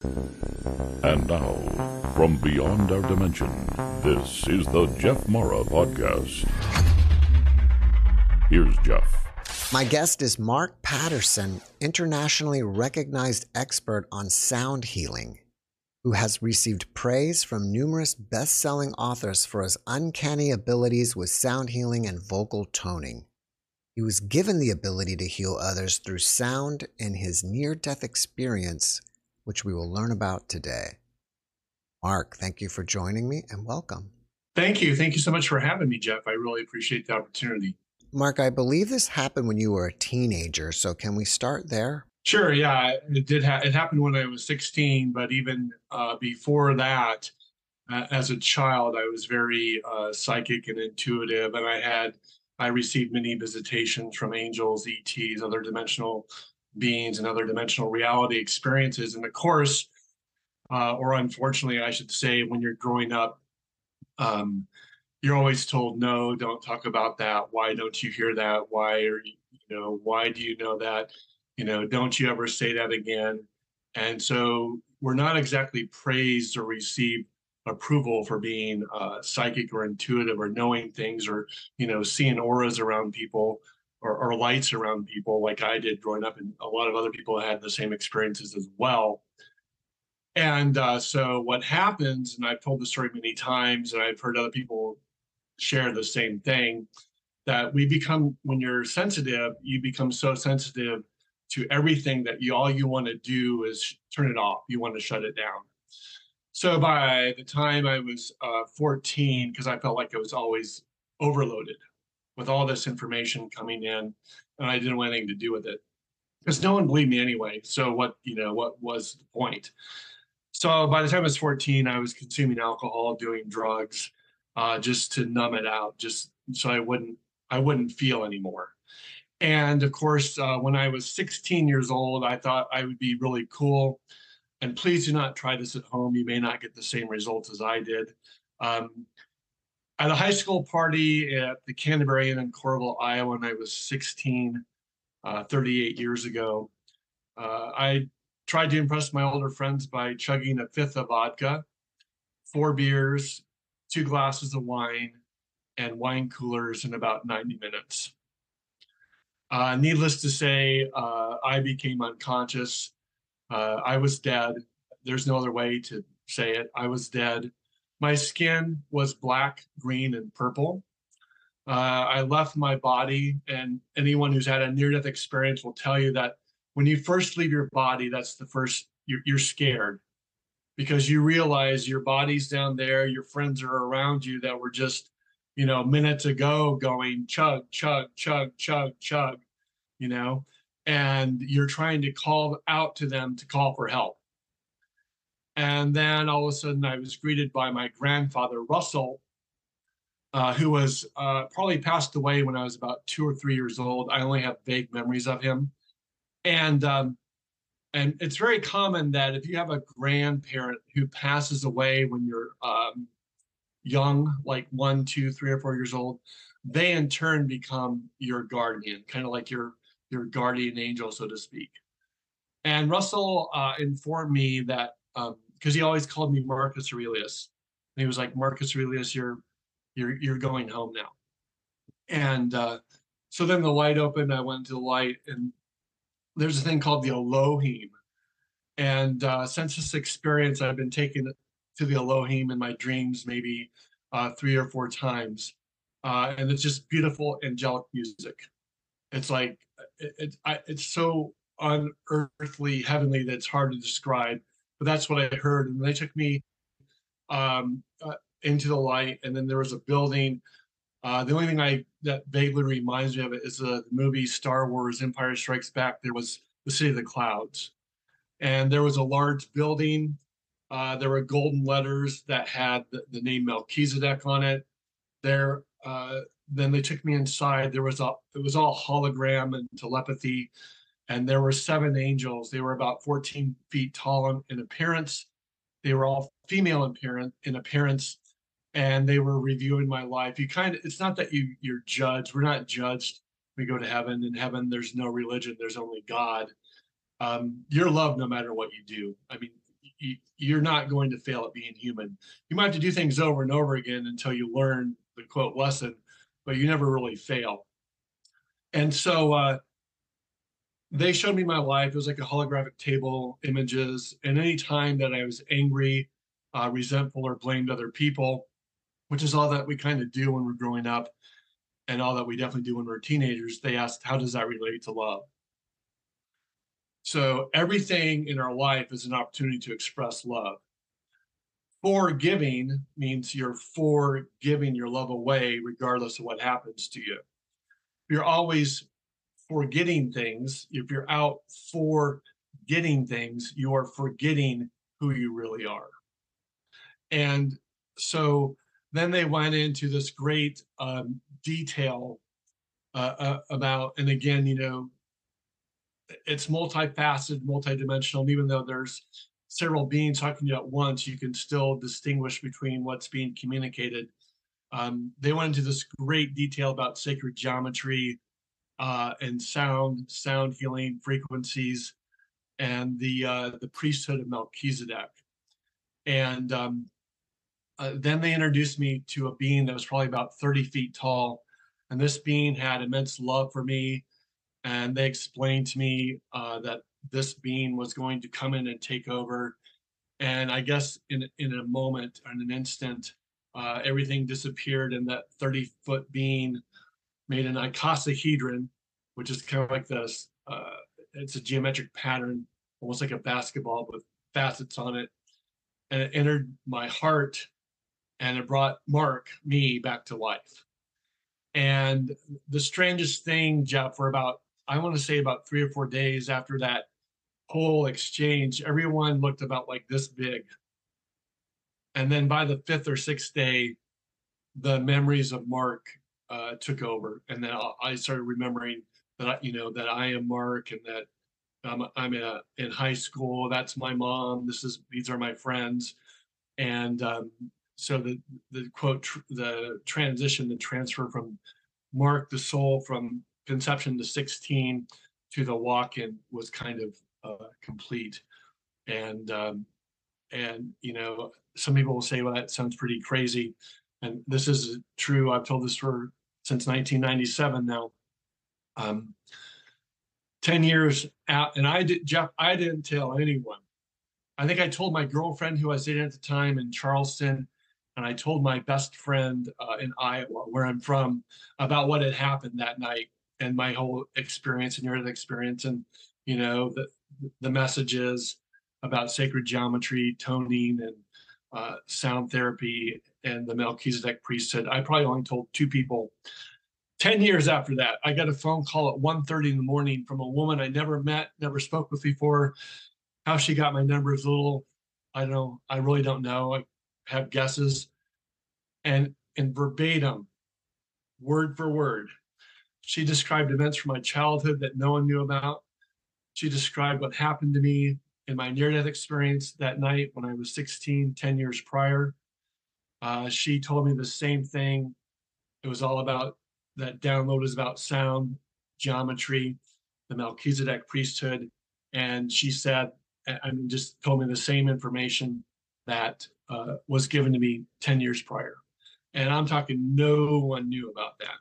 And now, from beyond our dimension, this is the Jeff Mara Podcast. Here's Jeff. My guest is Mark Patterson, internationally recognized expert on sound healing, who has received praise from numerous best selling authors for his uncanny abilities with sound healing and vocal toning. He was given the ability to heal others through sound in his near death experience which we will learn about today. Mark, thank you for joining me and welcome. Thank you. Thank you so much for having me, Jeff. I really appreciate the opportunity. Mark, I believe this happened when you were a teenager. So can we start there? Sure. Yeah, it did. Ha- it happened when I was 16, but even uh, before that, uh, as a child, I was very uh, psychic and intuitive, and I had I received many visitations from angels, ETs, other dimensional beings and other dimensional reality experiences. And of course, uh, or unfortunately, I should say, when you're growing up, um, you're always told, no, don't talk about that. Why don't you hear that? Why are you, you know, why do you know that? You know, don't you ever say that again? And so we're not exactly praised or receive approval for being uh, psychic or intuitive or knowing things or, you know, seeing auras around people or, or lights around people like I did growing up, and a lot of other people had the same experiences as well. And uh, so what happens, and I've told the story many times, and I've heard other people share the same thing, that we become when you're sensitive, you become so sensitive to everything that you all you want to do is turn it off. You want to shut it down. So by the time I was uh, 14, because I felt like I was always overloaded, with all this information coming in, and I didn't want anything to do with it because no one believed me anyway. So what you know what was the point? So by the time I was 14, I was consuming alcohol, doing drugs, uh, just to numb it out, just so I wouldn't I wouldn't feel anymore. And of course, uh, when I was 16 years old, I thought I would be really cool. And please do not try this at home. You may not get the same results as I did. Um, at a high school party at the Canterbury Inn in Coralville, Iowa, when I was 16, uh, 38 years ago. Uh, I tried to impress my older friends by chugging a fifth of vodka, four beers, two glasses of wine, and wine coolers in about 90 minutes. Uh, needless to say, uh, I became unconscious. Uh, I was dead. There's no other way to say it. I was dead. My skin was black, green, and purple. Uh, I left my body, and anyone who's had a near death experience will tell you that when you first leave your body, that's the first, you're, you're scared because you realize your body's down there, your friends are around you that were just, you know, minutes ago going chug, chug, chug, chug, chug, you know, and you're trying to call out to them to call for help. And then all of a sudden, I was greeted by my grandfather, Russell, uh, who was uh, probably passed away when I was about two or three years old. I only have vague memories of him. And um, and it's very common that if you have a grandparent who passes away when you're um, young, like one, two, three, or four years old, they in turn become your guardian, kind of like your your guardian angel, so to speak. And Russell uh, informed me that um, because he always called me Marcus Aurelius. And he was like, Marcus Aurelius, you're you're you're going home now. And uh, so then the light opened. I went to the light, and there's a thing called the Elohim. And uh, since this experience, I've been taken to the Elohim in my dreams maybe uh, three or four times, uh, and it's just beautiful angelic music. It's like it, it I, it's so unearthly, heavenly that it's hard to describe but that's what I heard. And they took me um, uh, into the light, and then there was a building. Uh, the only thing I that vaguely reminds me of it is the movie Star Wars: Empire Strikes Back. There was the City of the Clouds, and there was a large building Uh, there were golden letters that had the, the name Melchizedek on it. There, uh, then they took me inside. There was a, it was all hologram and telepathy, and there were seven angels. They were about 14 feet tall in, appearance. They were all female in appearance, in appearance, and they were reviewing my life. You kind of, it's not that you you're judged. We're not judged. We go to heaven. In heaven, there's no religion. There's only God. Um, you're loved no matter what you do. I mean, you're not going to fail at being human. You might have to do things over and over again until you learn the quote lesson, but you never really fail. And so uh, they showed me my life. It was like a holographic table, images. And any time that I was angry, uh, resentful, or blamed other people, which is all that we kind of do when we're growing up and all that we definitely do when we're teenagers, they asked, how does that relate to love? So everything in our life is an opportunity to express love. Forgiving means you're for giving your love away regardless of what happens to you. You're always forgetting things. If you're out for getting things, you are forgetting who you really are. And so then they went into this great um, detail uh, uh, about, and again, you know, it's multifaceted, multidimensional. And even though there's several beings talking to you at once, you can still distinguish between what's being communicated. Um, they went into this great detail about sacred geometry uh, and sound, sound healing frequencies, and the uh, the priesthood of Melchizedek. And um, uh, then they introduced me to a being that was probably about 30 feet tall, and this being had immense love for me and they explained to me uh, that this being was going to come in and take over. And I guess in in a moment, in an instant, uh, everything disappeared, and that 30 foot being made an icosahedron, which is kind of like this. Uh, it's a geometric pattern, almost like a basketball with facets on it, and it entered my heart, and it brought Mark, me, back to life. And the strangest thing, Jeff, for about I want to say about three or four days after that whole exchange, everyone looked about like this big. And then by the fifth or sixth day, the memories of Mark uh, took over, and then I started remembering that I, you know that I am Mark, and that I'm I'm in, a, in high school. That's my mom. This is these are my friends, and um, so the the quote tr- the transition, the transfer from Mark the soul from conception to 16 to the walk-in was kind of uh, complete. And um, and you know, some people will say, "Well, that sounds pretty crazy," and this is true. I've told this for since 1997 now. Um, 10 years out, and I did, Jeff, I didn't tell anyone. I think I told my girlfriend who I was dating at the time in Charleston, and I told my best friend uh, in Iowa, where I'm from, about what had happened that night and my whole experience and your experience and you know the the messages about sacred geometry toning and uh, sound therapy and the melchizedek priesthood i probably only told two people 10 years after that i got a phone call at 1.30 in the morning from a woman i never met never spoke with before how she got my number is a little i don't know i really don't know i have guesses and in verbatim word for word she described events from my childhood that no one knew about. She described what happened to me in my near death experience that night when I was 16, 10 years prior. Uh, she told me the same thing. It was all about that download is about sound, geometry, the Melchizedek priesthood. And she said, I mean, just told me the same information that uh, was given to me 10 years prior. And I'm talking, no one knew about that.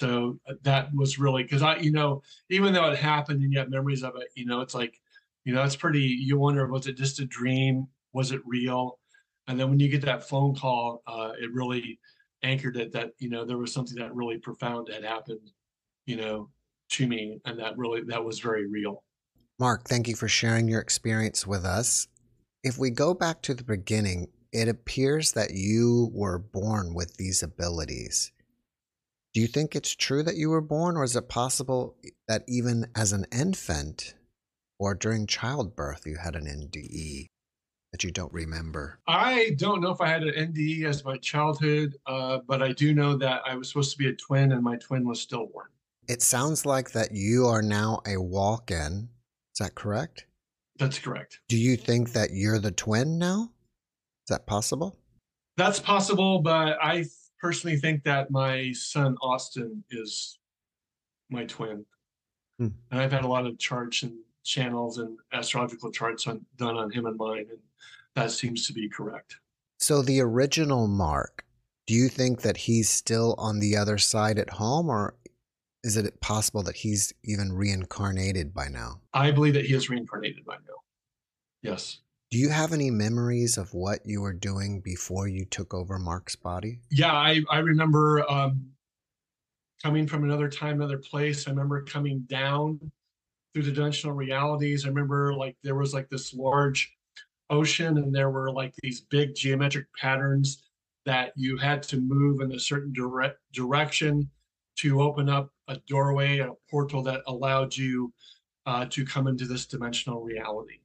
So uh, that was really because I, you know, even though it happened and you have memories of it, you know, it's like, you know, it's pretty. You wonder, was it just a dream? Was it real? And then when you get that phone call, uh, it really anchored it that you know there was something that really profound had happened, you know, to me, and that really that was very real. Mark, thank you for sharing your experience with us. If we go back to the beginning, it appears that you were born with these abilities. Do you think it's true that you were born, or is it possible that even as an infant or during childbirth you had an NDE? That you don't remember? I don't know if I had an NDE as my childhood, uh, but I do know that I was supposed to be a twin and my twin was stillborn. It sounds like that you are now a walk in. Is that correct? That's correct. Do you think that you're the twin now? Is that possible? That's possible, but I personally think that my son Austin is my twin. Hmm. And I've had a lot of charts and channels and astrological charts on, done on him and mine, and that seems to be correct. So the original Mark, do you think that he's still on the other side at home, or is it possible that he's even reincarnated by now? I believe that he is reincarnated by now. Yes. Do you have any memories of what you were doing before you took over Mark's body? Yeah, I, I remember um, coming from another time, another place. I remember coming down through the dimensional realities. I remember like there was like this large ocean and there were like these big geometric patterns that you had to move in a certain direct direction to open up a doorway, a portal that allowed you uh, to come into this dimensional reality.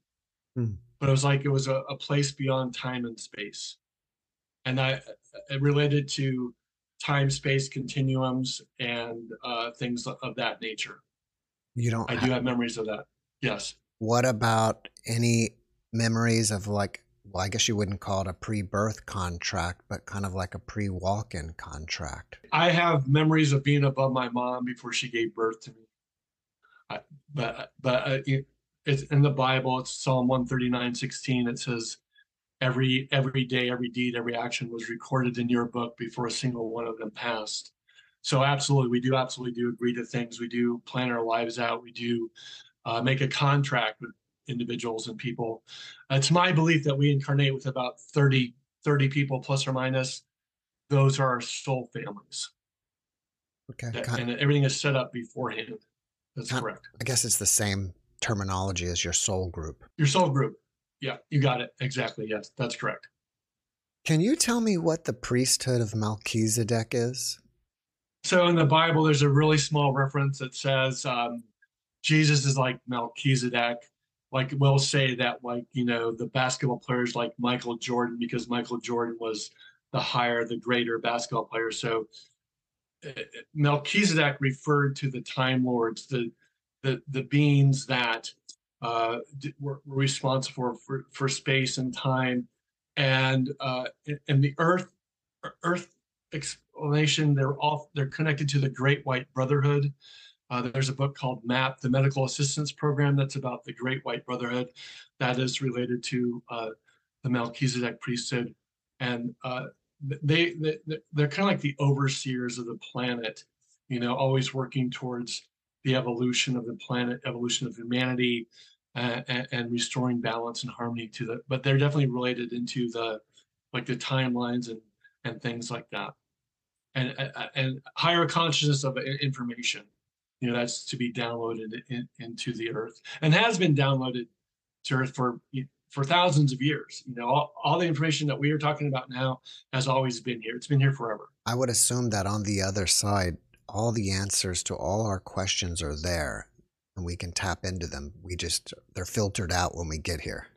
Hmm. But it was like it was a, a, place beyond time and space. And I it related to time space continuums and uh, things of that nature. You don't I have, do have memories of that. Yes. What about any memories of like well, I guess you wouldn't call it a pre-birth contract, but kind of like a pre-walk-in contract. I have memories of being above my mom before she gave birth to me. I, but but uh, it's in the Bible. It's Psalm one thirty nine sixteen. It says, "Every every day, every deed, every action was recorded in your book before a single one of them passed." So absolutely, we do absolutely do agree to things. We do plan our lives out. We do uh, make a contract with individuals and people. It's my belief that we incarnate with about 30, 30 people plus or minus. Those are our soul families. Okay. That, and everything is set up beforehand. That's correct. I guess it's the same terminology as your soul group. Your soul group. Yeah, you got it. Exactly. Yes, that's correct. Can you tell me what the priesthood of Melchizedek is? So in the Bible, there's a really small reference that says um, Jesus is like Melchizedek. Like we'll say that like you know the basketball players like Michael Jordan because Michael Jordan was the higher the greater basketball player. So uh, Melchizedek referred to the time lords the the the beings that uh, were, were responsible for, for space and time. And uh, and the earth earth explanation they're all they're connected to the great white brotherhood uh, there's a book called MAP, the Medical Assistance Program, that's about the Great White Brotherhood. That is related to uh, the Melchizedek priesthood, and uh, they, they they're kind of like the overseers of the planet, you know, always working towards the evolution of the planet, evolution of humanity, and, and, restoring balance and harmony to the. But they're definitely related into the like the timelines and and things like that, and and higher consciousness of information you know that's to be downloaded in, into the earth and has been downloaded to earth for for thousands of years. You know all, all the information that we are talking about now has always been here. It's been here forever. I would assume that on the other side all the answers to all our questions are there and we can tap into them. We just they're filtered out when we get here.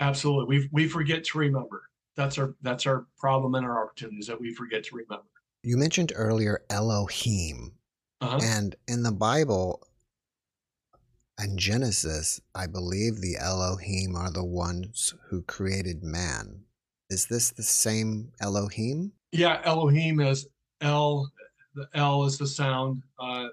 Absolutely. We we forget to remember. That's our that's our problem and our opportunities that we forget to remember you mentioned earlier elohim uh-huh. And in the Bible, in Genesis, I believe the Elohim are the ones who created man. Is this the same Elohim? Yeah, Elohim is L. The L is the sound uh,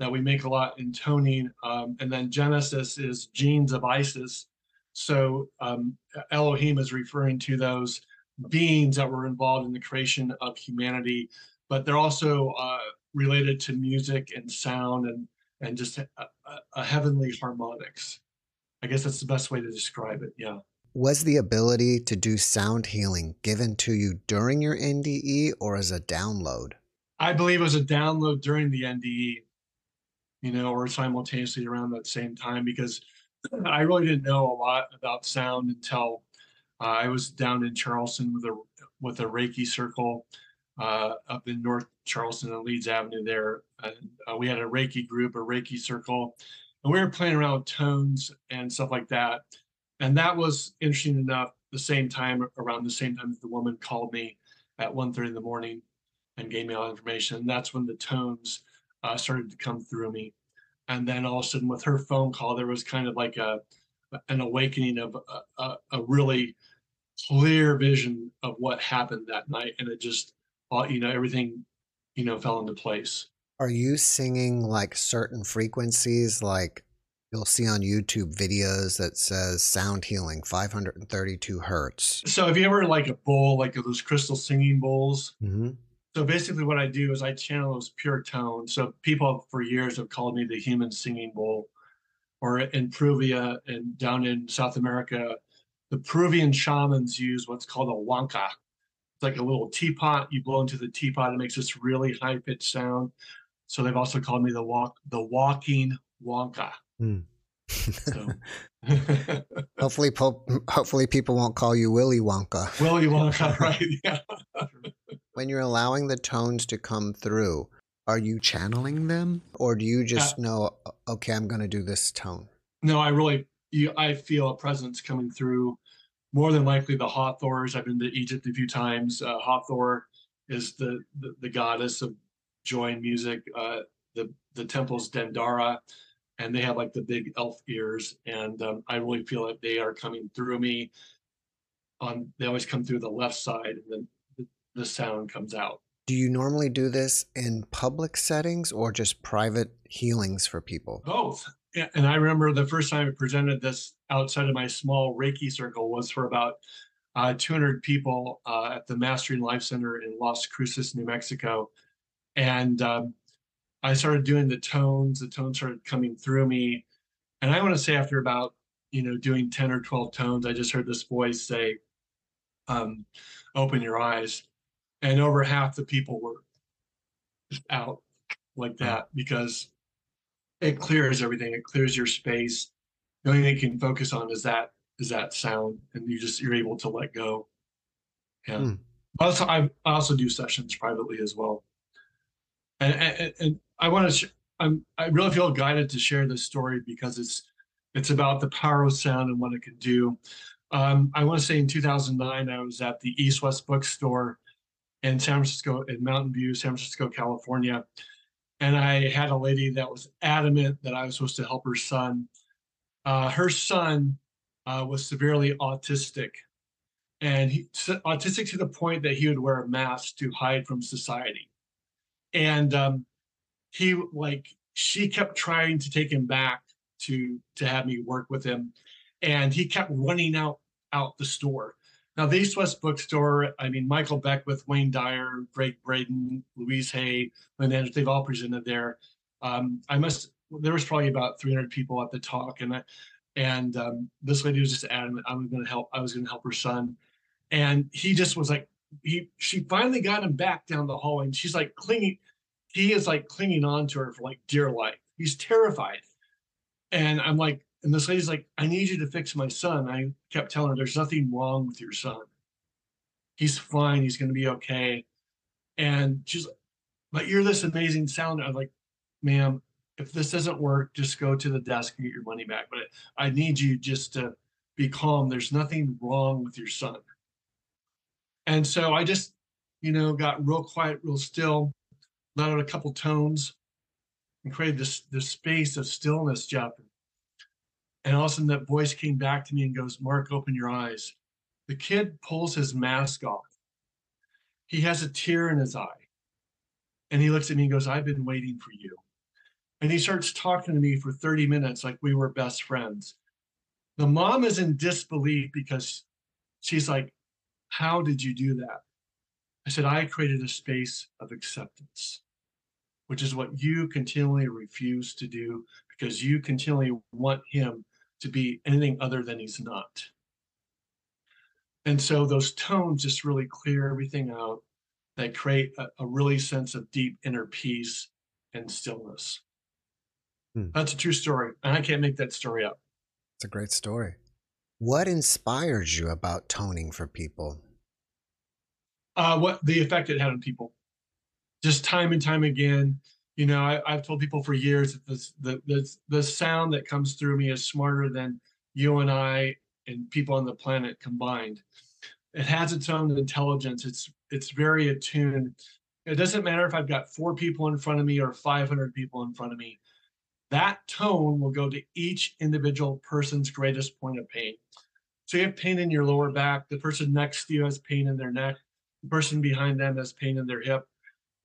that we make a lot in toning, um, and then Genesis is genes of Isis. So um, Elohim is referring to those beings that were involved in the creation of humanity, but they're also uh, related to music and sound and and just a, a, heavenly harmonics. I guess that's the best way to describe it. Yeah. Was the ability to do sound healing given to you during your NDE or as a download? I believe it was a download during the NDE, you know, or simultaneously around that same time because I really didn't know a lot about sound until uh, I was down in Charleston with a with a Reiki circle uh, up in North Charleston and Leeds Avenue there. Uh, we had a Reiki group, a Reiki circle, and we were playing around with tones and stuff like that. And that was interesting enough the same time, around the same time the woman called me at 1.30 in the morning and gave me all information. And that's when the tones uh, started to come through me. And then all of a sudden, with her phone call, there was kind of like a an awakening of a, a, a really clear vision of what happened that night, and it just, all you know, everything, you know, fell into place. Are you singing like certain frequencies, like you'll see on YouTube videos that says sound healing 532 hertz? So, if you ever like a bowl, like those crystal singing bowls, Mm-hmm. So basically, what I do is I channel those pure tones. So people for years have called me the human singing bowl, or in Peruvian and down in South America, the Peruvian shamans use what's called a huanca. It's like a little teapot. You blow into the teapot, it makes this really high pitched sound. So they've also called me the walk, the walking Wonka. Hmm. So. hopefully, po- hopefully, people won't call you Willy Wonka. Willy Wonka, right? Yeah. When you're allowing the tones to come through, are you channeling them, or do you just know, okay, I'm going to do this tone? No, I really, you, I feel a presence coming through. More than likely, the Hathors. I've been to Egypt a few times. Uh, Hathor is the, the the goddess of joy and music. Uh, the the temple's Dendara, and they have like the big elf ears, and um, I really feel like they are coming through me. On they always come through the left side, and then the, the sound comes out. Do you normally do this in public settings or just private healings for people? Both. Yeah, And I remember the first time I presented this outside of my small Reiki circle was for about uh, 200 people uh, at the Mastering Life Center in Las Cruces, New Mexico. And um, I started doing the tones, the tones started coming through me. And I want to say, after about, you know, doing 10 or 12 tones, I just heard this voice say, um, open your eyes. And over half the people were just out like that because it clears everything. It clears your space. The only thing you can focus on is that is that sound, and you just you're able to let go. Yeah. Hmm. Also, I, I also do sessions privately as well, and and, and I want to. Sh- I'm I really feel guided to share this story because it's it's about the power of sound and what it can do. Um, I want to say in 2009, I was at the East West Bookstore in San Francisco, in Mountain View, San Francisco, California and I had a lady that was adamant that I was supposed to help her son. Uh, her son uh, was severely autistic, and he autistic to the point that he would wear a mask to hide from society. And um, he like she kept trying to take him back to to have me work with him, and he kept running out out the store. Now, the East West Bookstore, I mean, Michael Beckwith, Wayne Dyer, Gregg Braden, Louise Hay, Andrews, they've all presented there. Um, I must, there was probably about 300 people at the talk. And I, and um, this lady was just adamant I was going to help, I was going to help her son. And he just was like, he, she finally got him back down the hallway and she's like clinging, he is like clinging on to her for like dear life. He's terrified. And I'm like, and this lady's like, I need you to fix my son. I kept telling her, there's nothing wrong with your son. He's fine. He's going to be okay. And she's like, but you're this amazing sound. I'm like, ma'am, if this doesn't work, just go to the desk and get your money back. But I need you just to be calm. There's nothing wrong with your son. And so I just, you know, got real quiet, real still, let out a couple tones and created this, this space of stillness, Jeff. And all of a sudden, that voice came back to me and goes, Mark, open your eyes. The kid pulls his mask off. He has a tear in his eye. And he looks at me and goes, I've been waiting for you. And he starts talking to me for 30 minutes like we were best friends. The mom is in disbelief because she's like, How did you do that? I said, I created a space of acceptance, which is what you continually refuse to do because you continually want him to be anything other than he's not. And so those tones just really clear everything out. They create a, a really sense of deep inner peace and stillness. Hmm. That's a true story. And I can't make that story up. It's a great story. What inspires you about toning for people? Uh, what the effect it had on people. Just time and time again. You know, I, have told people for years that this, the, the the sound that comes through me is smarter than you and I and people on the planet combined. It has its own intelligence. It's it's very attuned. It doesn't matter if I've got four people in front of me or 500 people in front of me. That tone will go to each individual person's greatest point of pain. So you have pain in your lower back. The person next to you has pain in their neck. The person behind them has pain in their hip.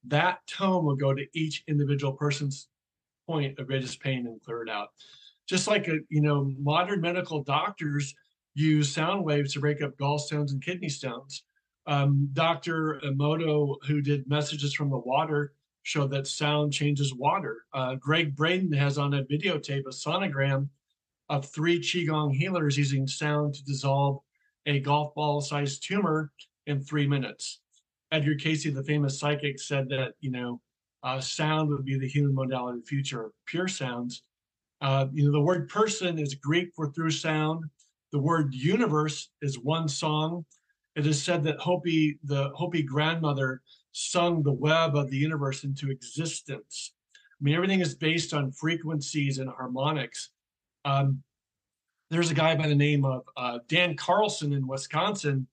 That tone will go to each individual person's point of greatest pain and clear it out. Just like a, you know, modern medical doctors use sound waves to break up gallstones and kidney stones. Um, Dr. Emoto, who did messages from the water, showed that sound changes water. Uh, Gregg Braden has on a videotape a sonogram of three Qigong healers using sound to dissolve a golf ball sized tumor in three minutes. Edgar Cayce, the famous psychic, said that, you know, uh, sound would be the human modality of the future, pure sounds. Uh, you know, the word person is Greek for through sound. The word universe is one song. It is said that Hopi, the Hopi grandmother, sung the web of the universe into existence. I mean, everything is based on frequencies and harmonics. Um, there's a guy by the name of uh, Dan Carlson in Wisconsin,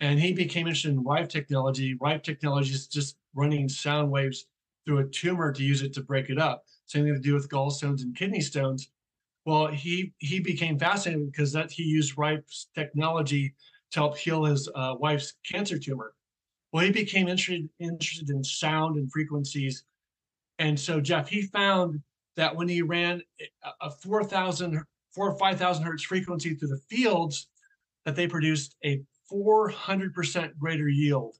and he became interested in Rife technology. Rife technology is just running sound waves through a tumor to use it to break it up. Same thing to do with gallstones and kidney stones. Well, he he became fascinated because that he used Rife's technology to help heal his uh, wife's cancer tumor. Well, he became interested interested in sound and frequencies, and so Jeff he found that when he ran a 4,000 4 or 5,000 hertz frequency through the fields, that they produced a 400% greater yield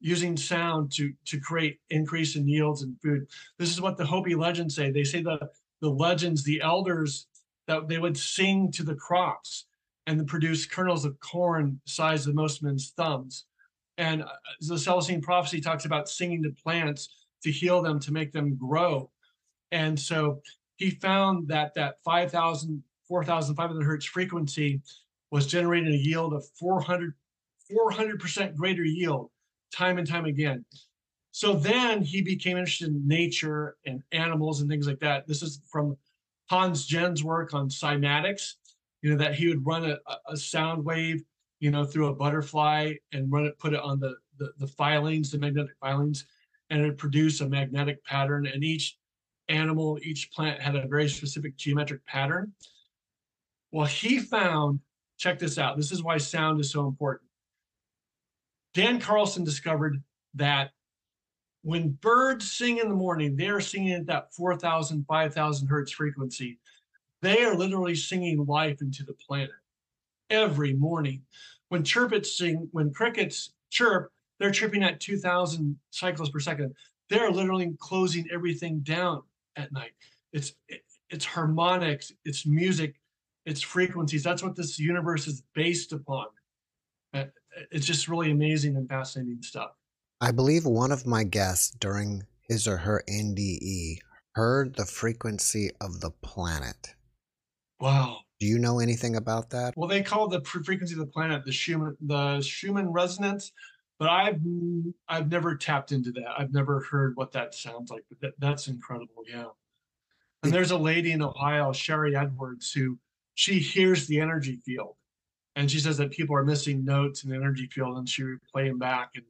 using sound to to create increase in yields in food. This is what the Hopi legends say. They say the the legends, the elders, that they would sing to the crops and produce kernels of corn size of most men's thumbs. And uh, the Celestine prophecy talks about singing to plants to heal them, to make them grow. And so he found that that 5,000, 4,500 hertz frequency was generating a yield of 400, 400% greater yield time and time again. So then he became interested in nature and animals and things like that. This is from Hans Jenny's work on cymatics, you know, that he would run a, a sound wave, you know, through a butterfly and run it, put it on the, the, the filings, the magnetic filings, and it would produce a magnetic pattern. And each animal, each plant had a very specific geometric pattern. Well, he found, check this out, this is why sound is so important. Dan Carlson discovered that when birds sing in the morning, they are singing at that 4,000, 5,000 hertz frequency. They are literally singing life into the planet every morning. When chirpits sing, when crickets chirp, they're chirping at 2,000 cycles per second. They're literally closing everything down at night. It's it's harmonics, it's music, it's frequencies. That's what this universe is based upon. Uh, it's just really amazing and fascinating stuff. I believe one of my guests during his or her NDE heard the frequency of the planet. Wow. Do you know anything about that? Well, they call the frequency of the planet the Schumann the Schumann resonance, but I've I've never tapped into that. I've never heard what that sounds like. But that, that's incredible. Yeah. And there's a lady in Ohio, Sharry Edwards, who she hears the energy field and she says that people are missing notes in the energy field and she play them back and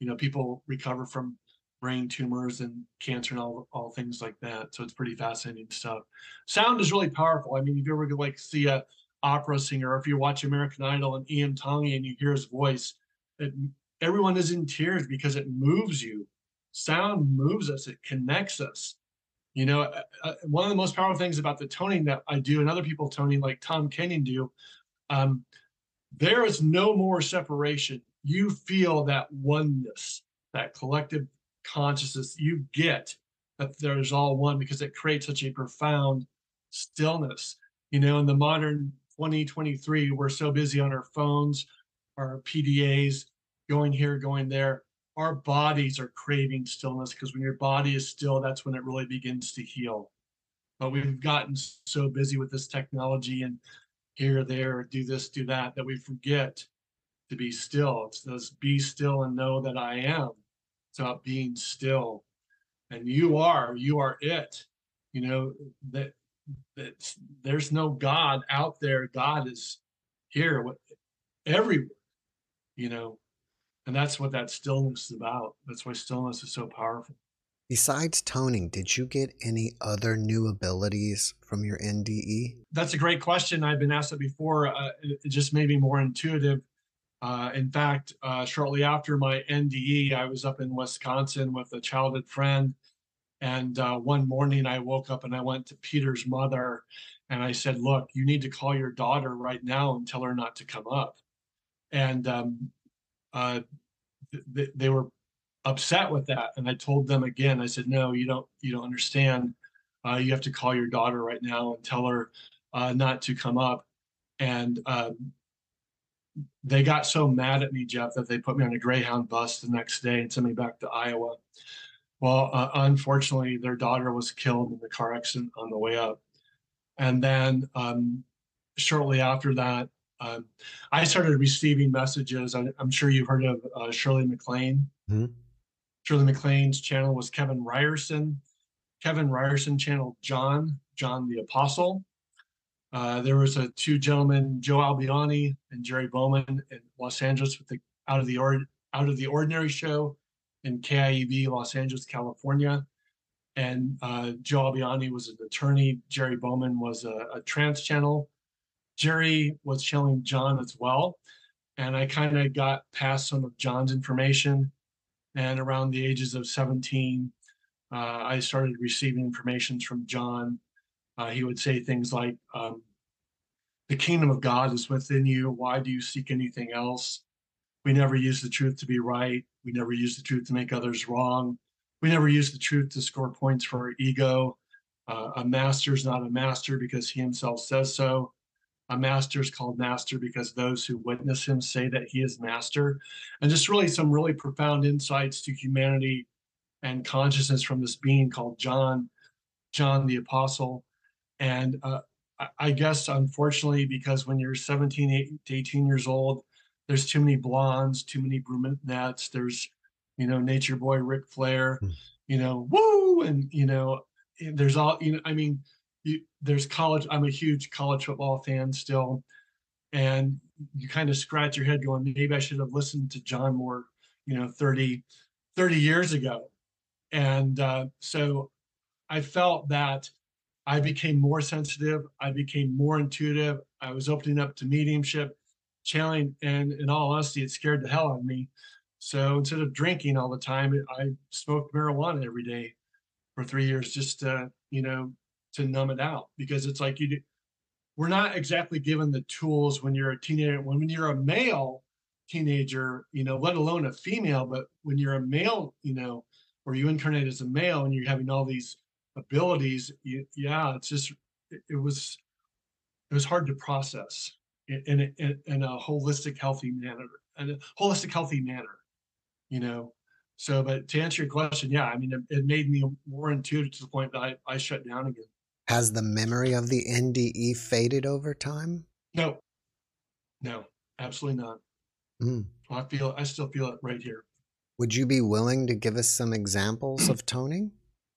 you know people recover from brain tumors and cancer and all, all things like that. So it's pretty fascinating stuff. Sound is really powerful. I mean if you ever like see a opera singer or if you watch american idol and iam tongi and you hear his voice it, everyone is in tears because it moves you. Sound moves us. It connects us. You know uh, uh one of the most powerful things about the toning that i do and other people toning like tom kenyon do um, there is no more separation. You feel that oneness, that collective consciousness. You get that there's all one because it creates such a profound stillness. You know, in the modern 2023, we're so busy on our phones, our PDAs, going here, going there. Our bodies are craving stillness because when your body is still, that's when it really begins to heal. But we've gotten so busy with this technology and here, there, do this, do that, that we forget to be still. It says, be still and know that I am. About being still. And you are, you are it. You know, that that there's no God out there. God is here, everywhere, you know, and that's what that stillness is about. That's why stillness is so powerful. Besides toning, did you get any other new abilities from your NDE? That's a great question. I've been asked it before. Uh, it just made me more intuitive. Uh, in fact, uh, shortly after my NDE, I was up in Wisconsin with a childhood friend. And uh, one morning I woke up and I went to Peter's mother and I said, Look, you need to call your daughter right now and tell her not to come up. And um, uh, th- they were upset with that. And I told them again, I said, No, you don't, you don't understand. Uh, you have to call your daughter right now and tell her uh, not to come up. And um, they got so mad at me, Jeff, that they put me on a Greyhound bus the next day and sent me back to Iowa. Well, uh, unfortunately, their daughter was killed in the car accident on the way up. And then um, shortly after that, um, I started receiving messages. I, am sure you've heard of uh, Shirley MacLaine. Mm-hmm. Shirley MacLaine's channel was Kevin Ryerson. Kevin Ryerson channeled John, John the Apostle. Uh, there was a two gentlemen, Joe Albiani and Jerry Bowman in Los Angeles with the Out of the Ord- Out of the Ordinary show in KIEV, Los Angeles, California. And uh, Joe Albiani was an attorney. Jerry Bowman was a, a trance channel. Jerry was channeling John as well. And I kind of got past some of John's information. And around the ages of 17, uh, I started receiving information from John uh, he would say things like, um, The kingdom of God is within you. Why do you seek anything else? We never use the truth to be right. We never use the truth to make others wrong. We never use the truth to score points for our ego. Uh, a master is not a master because he himself says so. A master is called master because those who witness him say that he is master. And just really some really profound insights to humanity and consciousness from this being called John, John the Apostle. And uh, I guess, unfortunately, because when you're 17 to 18 years old, there's too many blondes, too many brunettes. There's, you know, Nature Boy Ric Flair, mm. you know, woo, and you know, there's all, you know, I mean, you, there's college. I'm a huge college football fan still, and you kind of scratch your head, going, maybe I should have listened to John Moore, you know, 30, 30 years ago, and uh, so I felt that I became more sensitive. I became more intuitive. I was opening up to mediumship, channeling, and in all honesty, it scared the hell out of me. So instead of drinking all the time, I smoked marijuana every day for three years just to, you know, to numb it out because it's like you do, we're not exactly given the tools when you're a teenager. When you're a male teenager, you know, let alone a female, but when you're a male, you know, or you incarnate as a male and you're having all these abilities, yeah, it's just it, it was it was hard to process in, in, in a holistic, healthy manner, and a holistic, healthy manner, you know. So, but to answer your question, yeah, I mean, it, it made me more intuitive to the point that I, I shut down again. Has the memory of the NDE faded over time? No, no, absolutely not. Mm. I feel, I still feel it right here. Would you be willing to give us some examples of toning?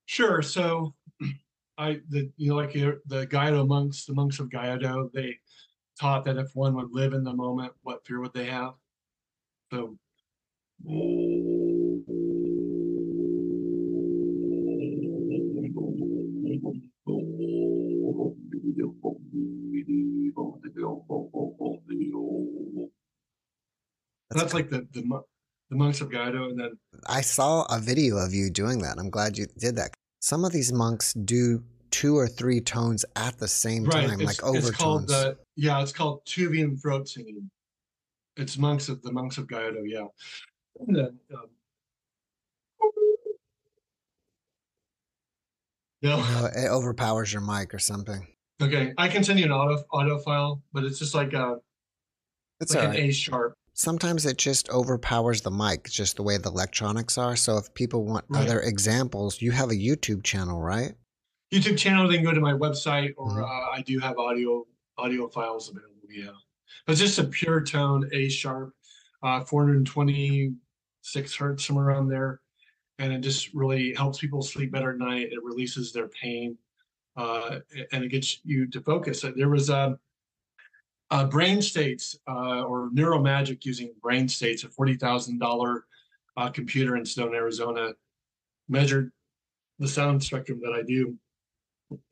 Sure. So, I the you know like uh, the Gyuto monks, the monks of Gyuto, they taught that if one would live in the moment, what fear would they have? So. That's, That's like the, the the monks of Gyuto, and then I saw a video of you doing that. I'm glad you did that. Some of these monks do two or three tones at the same right. time, it's, like overtones. It's called, uh, yeah, it's called Tuvan throat singing. It's monks of the monks of Gyuto, yeah. And then, um, no. no, it overpowers your mic or something. Okay, I can send you an audio audio file, but it's just like a it's like an. A sharp. Sometimes it just overpowers the mic, just the way the electronics are. So if people want right. other examples, you have a YouTube channel, right? YouTube channel, they can go to my website, or mm-hmm. uh, I do have audio audio files available. Yeah, but it's just a pure tone A sharp, uh, 426 hertz, somewhere around there, and it just really helps people sleep better at night. It releases their pain, uh, and it gets you to focus. There was a um, uh, brain states uh, or neuromagic using brain states, a forty thousand uh, computer in Stone, Arizona, measured the sound spectrum that I do,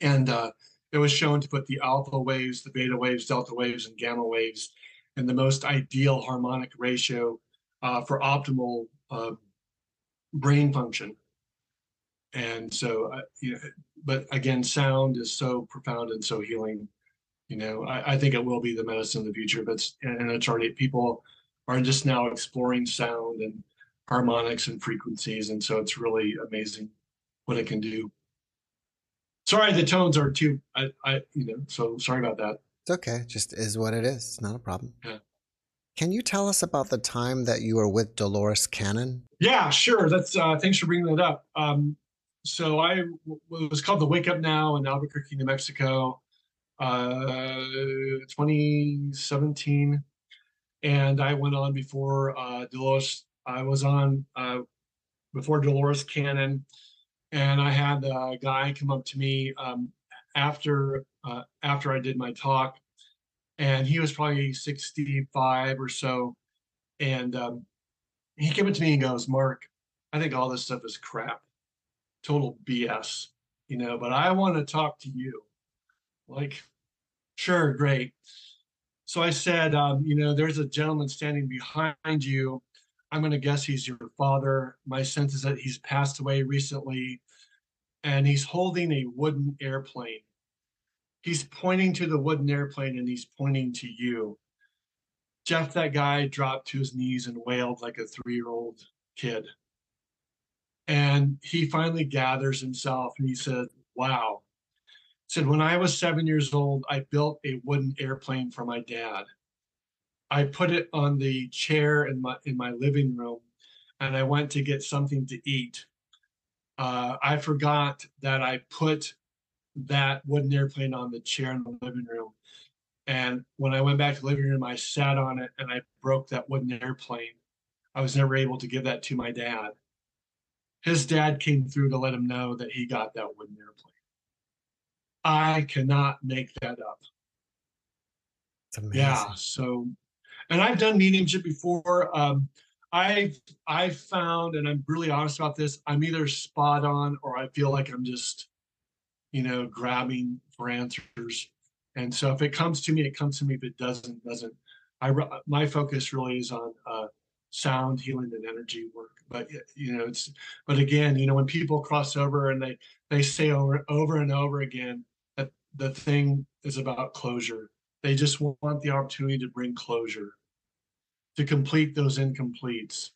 and uh, it was shown to put the alpha waves, the beta waves, delta waves, and gamma waves in the most ideal harmonic ratio uh, for optimal uh, brain function. And so, uh, you know, but again, sound is so profound and so healing. You know, I, I think it will be the medicine of the future, but it's, and it's already people are just now exploring sound and harmonics and frequencies, and so it's really amazing what it can do. Sorry, the tones are too. I, I, you know, so sorry about that. It's okay. Just is what it is. It's not a problem. Yeah. Can you tell us about the time that you were with Dolores Cannon? Yeah, sure. That's uh, thanks for bringing that up. Um, so I it was called the Wake Up Now in Albuquerque, New Mexico, uh, 2017, and I went on before uh, Dolores. I was on uh, before Dolores Cannon and I had a guy come up to me um, after uh, after I did my talk, and he was probably 65 or so, and um, he came up to me and goes, "Mark, I think all this stuff is crap, total BS, you know, but I want to talk to you." Like, sure, great. So I said, um, you know, there's a gentleman standing behind you I'm going to guess he's your father. My sense is that he's passed away recently and he's holding a wooden airplane. He's pointing to the wooden airplane and he's pointing to you. Jeff, that guy dropped to his knees and wailed like a three year old kid. And he finally gathers himself and he said, Wow. Said, When I was seven years old, I built a wooden airplane for my dad. I put it on the chair in my in my living room, and I went to get something to eat. Uh, I forgot that I put that wooden airplane on the chair in the living room. And when I went back to the living room, I sat on it and I broke that wooden airplane. I was never able to give that to my dad. His dad came through to let him know that he got that wooden airplane. I cannot make that up. Yeah. So and I've done mediumship before. Um, I've I've found, and I'm really honest about this. I'm either spot on or I feel like I'm just, you know, grabbing for answers. And so if it comes to me, it comes to me. If it doesn't, doesn't. I my focus really is on uh, sound healing and energy work. But you know, it's but again, you know, when people cross over and they they say over over and over again the thing is about closure they just want the opportunity to bring closure, to complete those incompletes.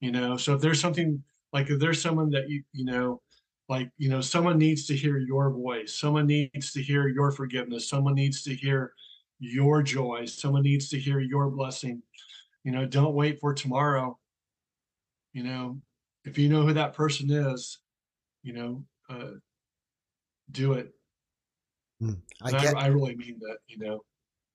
You know, so if there's something like if there's someone that you you know, like you know, someone needs to hear your voice, someone needs to hear your forgiveness, someone needs to hear your joy, someone needs to hear your blessing. You know, don't wait for tomorrow. You know, if you know who that person is, you know, uh, do it. Mm, I, get, I, I really mean that. You know.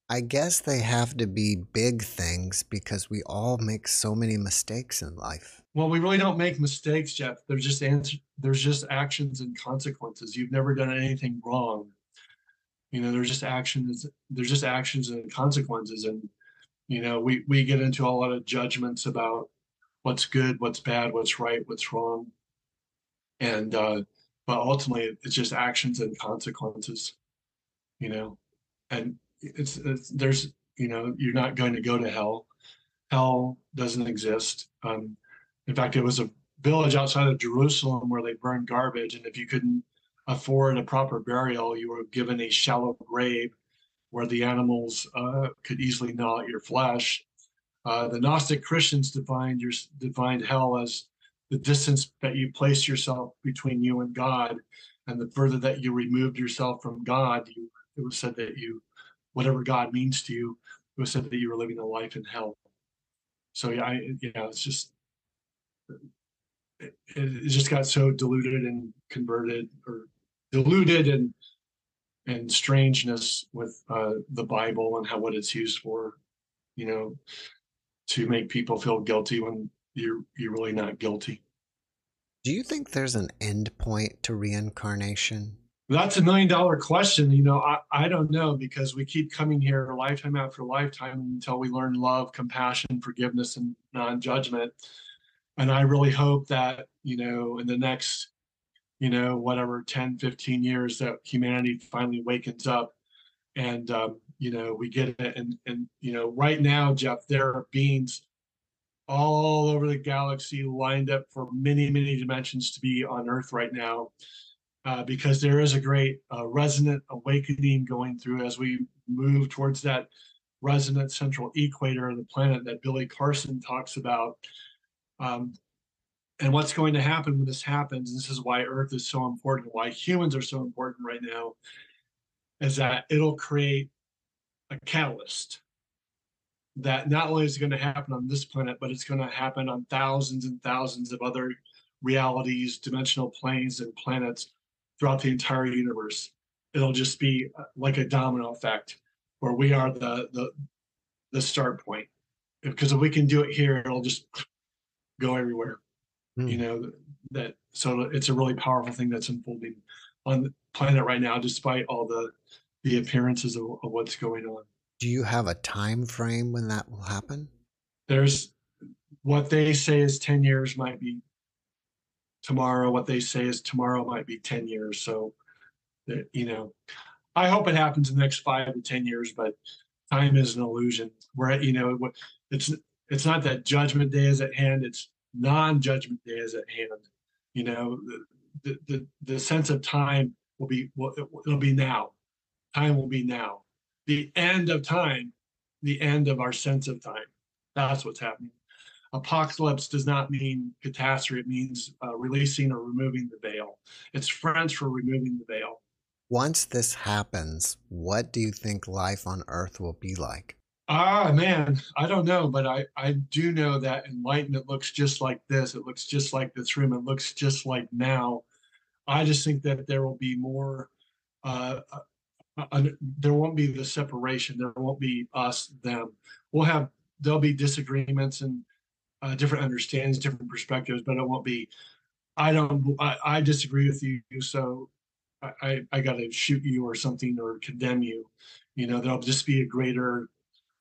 I guess they have to be big things because we all make so many mistakes in life. Well, we really don't make mistakes, Jeff. There's just answer, there's just actions and consequences. You've never done anything wrong. You know, there's just actions, there's just actions and consequences. And, you know, we we get into a lot of judgments about what's good, what's bad, what's right, what's wrong. And uh, but ultimately it's just actions and consequences, you know. And it's, it's there's you know you're not going to go to hell hell doesn't exist um, in fact it was a village outside of jerusalem where they burned garbage and if you couldn't afford a proper burial you were given a shallow grave where the animals uh, could easily gnaw at your flesh uh, the gnostic christians defined your defined hell as the distance that you place yourself between you and god and the further that you removed yourself from god you, it was said that you whatever God means to you, it was said that you were living a life in hell. So yeah, I, you know, it's just it, it just got so diluted and converted or diluted and and strangeness with uh, the Bible and how what it's used for, you know, to make people feel guilty when you're you're really not guilty. Do you think there's an end point to reincarnation? That's a million dollar question. You know, I, I don't know because we keep coming here lifetime after lifetime until we learn love, compassion, forgiveness, and non judgment. And I really hope that, you know, in the next, you know, whatever 10, 15 years, that humanity finally wakens up and, um, you know, we get it. And, and, you know, right now, Jeff, there are beings all over the galaxy lined up for many, many dimensions to be on Earth right now uh, because there is a great uh, resonant awakening going through as we move towards that resonant central equator of the planet that Billy Carson talks about. Um, and what's going to happen when this happens, this is why Earth is so important, why humans are so important right now, is that it'll create a catalyst that not only is going to happen on this planet, but it's going to happen on thousands and thousands of other realities, dimensional planes, and planets throughout the entire universe. It'll just be uh, like a domino effect where we are the the the start point. Because if we can do it here, it'll just go everywhere. Mm. You know that so it's a really powerful thing that's unfolding on the planet right now, despite all the the appearances of, of what's going on. Do you have a time frame when that will happen? There's what they say is 10 years might be tomorrow what they say is tomorrow might be 10 years so uh, you know. I hope it happens in the next five to 10 years but time is an illusion where you know it's it's not that judgment day is at hand it's non-judgment day is at hand you know the the, the sense of time will be will, it'll be now time will be now. The end of time the end of our sense of time that's what's happening apocalypse does not mean catastrophe. It means uh, releasing or removing the veil. It's French for removing the veil. Once this happens, what do you think life on Earth will be like? Ah, man, I don't know, but I, I do know that enlightenment looks just like this. It looks just like this room. It looks just like now. I just think that there will be more. Uh, uh, uh there won't be the separation. There won't be us, them. We'll have there'll be disagreements and uh, different understandings, different perspectives, but it won't be. I don't. I, I disagree with you, so I I, I got to shoot you or something or condemn you. You know, there'll just be a greater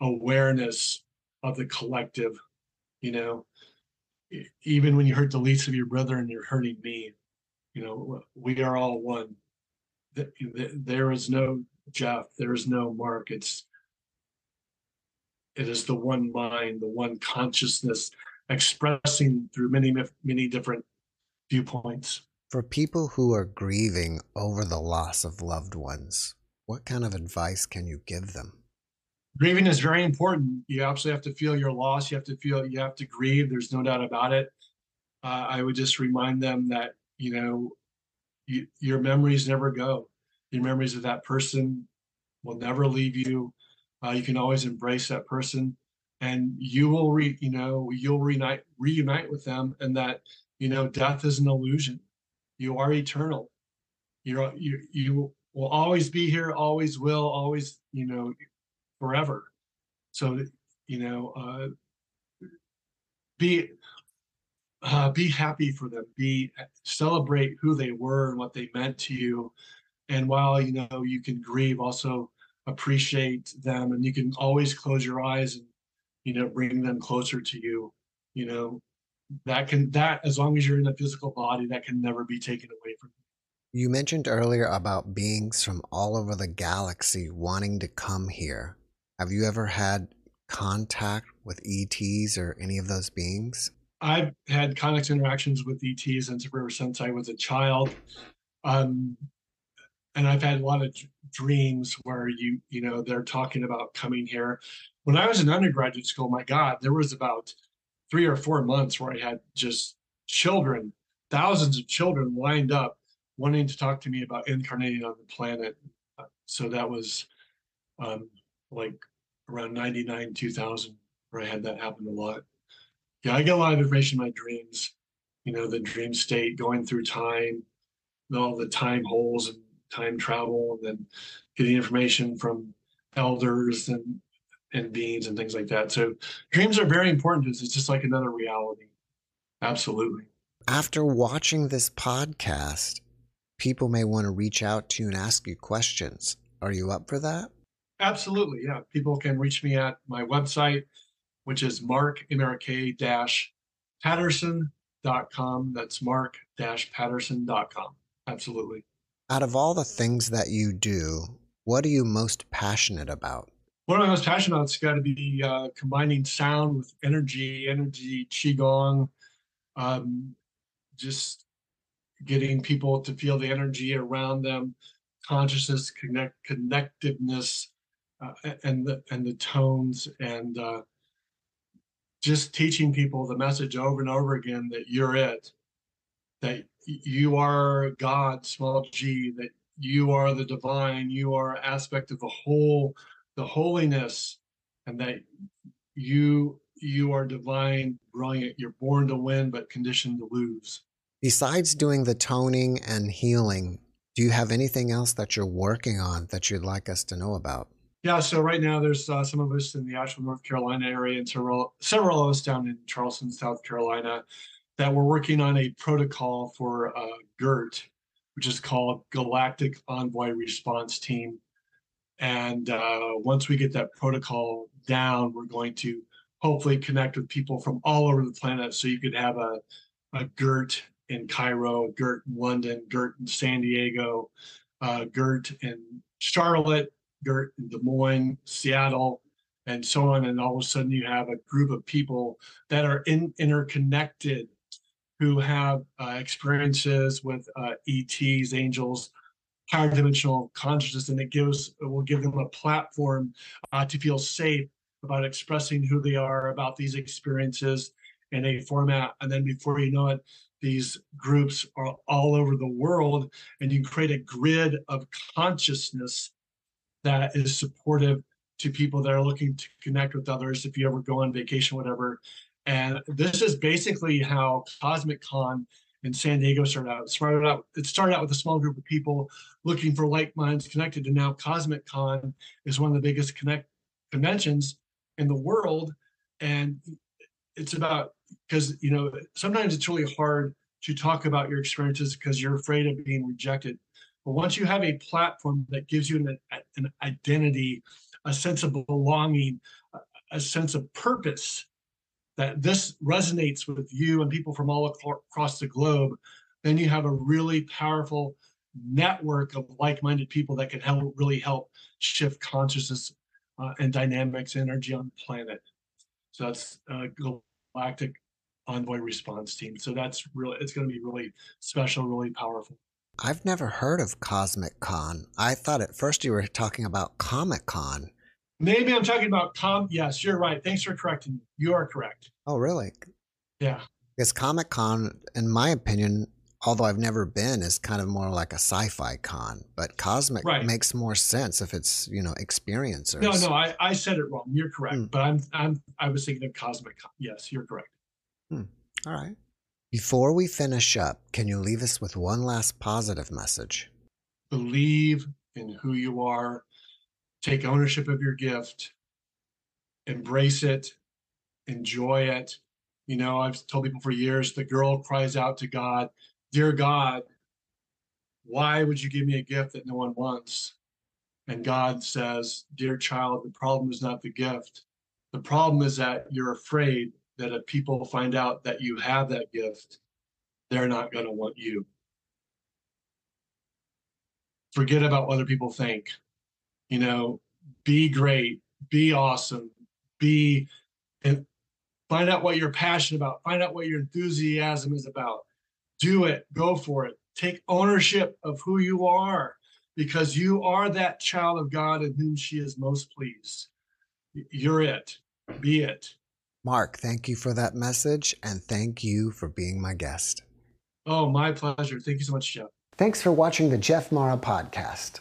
awareness of the collective. You know, even when you hurt the least of your brother and you're hurting me, you know, we are all one. There is no Jeff. There is no Mark. It's it is the one mind, the one consciousness expressing through many, many different viewpoints. For people who are grieving over the loss of loved ones, what kind of advice can you give them? Grieving is very important. You absolutely have to feel your loss. You have to feel, you have to grieve. There's no doubt about it. Uh, I would just remind them that, you know, you, your memories never go. Your memories of that person will never leave you. Uh, you can always embrace that person and you will re you know you'll reunite reunite with them and that you know death is an illusion. You are eternal. You're you you will always be here always will always you know forever. So you know uh be uh, be happy for them. Be celebrate who they were and what they meant to you. And while you know you can grieve also appreciate them and you can always close your eyes and you know bring them closer to you you know? That can that as long as you're in a physical body that can never be taken away from you. You mentioned earlier about beings from all over the galaxy wanting to come here. Have you ever had contact with ets or any of those beings? I've had contact interactions with ets and ever since i was a child. Um, and i've had a lot of dreams where you you know they're talking about coming here when I was in undergraduate school, my God, there was about three or four months where I had just children, thousands of children lined up wanting to talk to me about incarnating on the planet. So that was um, like around 99, 2000, where I had that happen a lot. Yeah, I get a lot of information in my dreams, you know, the dream state, going through time, all the time holes and time travel, and then getting information from elders and and beings and things like that. So dreams are very important. It's just like another reality. Absolutely. After watching this podcast, people may want to reach out to you and ask you questions. Are you up for that? Absolutely. Yeah. People can reach me at my website, which is mark, M-R-K dash patterson.com. That's mark dash patterson.com. Absolutely. Out of all the things that you do, what are you most passionate about? What I'm most passionate about has got to be uh, combining sound with energy, energy, qigong, um, just getting people to feel the energy around them, consciousness, connect, connectiveness, uh, and the and the tones, and uh, just teaching people the message over and over again that you're it, that you are God, small g, that you are the divine, you are aspect of the whole, the holiness, and that you you are divine, brilliant. You're born to win, but conditioned to lose. Besides doing the toning and healing, do you have anything else that you're working on that you'd like us to know about? Yeah, so right now there's uh, some of us in the Asheville, North Carolina area, and several several of us down in Charleston, South Carolina, that we're working on a protocol for uh, GERT, which is called Galactic Envoy Response Team. And uh, once we get that protocol down, we're going to hopefully connect with people from all over the planet. So you could have a, a GERT in Cairo, GERT in London, GERT in San Diego, uh, GERT in Charlotte, GERT in Des Moines, Seattle, and so on. And all of a sudden, you have a group of people that are in, interconnected who have uh, experiences with uh, ETs, angels, higher dimensional consciousness, and it gives it will give them a platform uh, to feel safe about expressing who they are about these experiences in a format. And then before you know it, these groups are all over the world, and you create a grid of consciousness that is supportive to people that are looking to connect with others. If you ever go on vacation, whatever. And this is basically how Cosmic Con in San Diego started out. It started out, it started out with a small group of people looking for like minds connected, and now Cosmic Con is one of the biggest connect conventions in the world. And it's about because you know sometimes it's really hard to talk about your experiences because you're afraid of being rejected. But once you have a platform that gives you an, an identity, a sense of belonging, a sense of purpose, that this resonates with you and people from all across the globe, then you have a really powerful network of like-minded people that can help really help shift consciousness uh, and dynamics energy on the planet. So that's uh, galactic envoy response team. So that's really it's going to be really special, really powerful. I've never heard of Cosmic Con. I thought at first you were talking about Comic Con. Maybe I'm talking about com. Yes, you're right. Thanks for correcting me. You are correct. Oh, really? Yeah. Because Comic Con, in my opinion, although I've never been, is kind of more like a sci-fi con. But Cosmic right. makes more sense if it's you know experiencers. No, no, I, I said it wrong. You're correct. Hmm. But I'm I'm I was thinking of Cosmic Con. Yes, you're correct. Hmm. All right. Before we finish up, can you leave us with one last positive message? Believe in who you are take ownership of your gift, embrace it, enjoy it. You know, I've told people for years the girl cries out to God, Dear God, why would you give me a gift that no one wants? And God says, Dear child, the problem is not the gift. The problem is that you're afraid that if people find out that you have that gift, they're not going to want you. Forget about what other people think you know, be great, be awesome, be and find out what you're passionate about, find out what your enthusiasm is about. Do it, go for it. Take ownership of who you are because you are that child of God in whom she is most pleased. You're it. Be it. Mark, thank you for that message and thank you for being my guest. Oh, my pleasure. Thank you so much, Jeff. Thanks for watching the Jeff Mara podcast.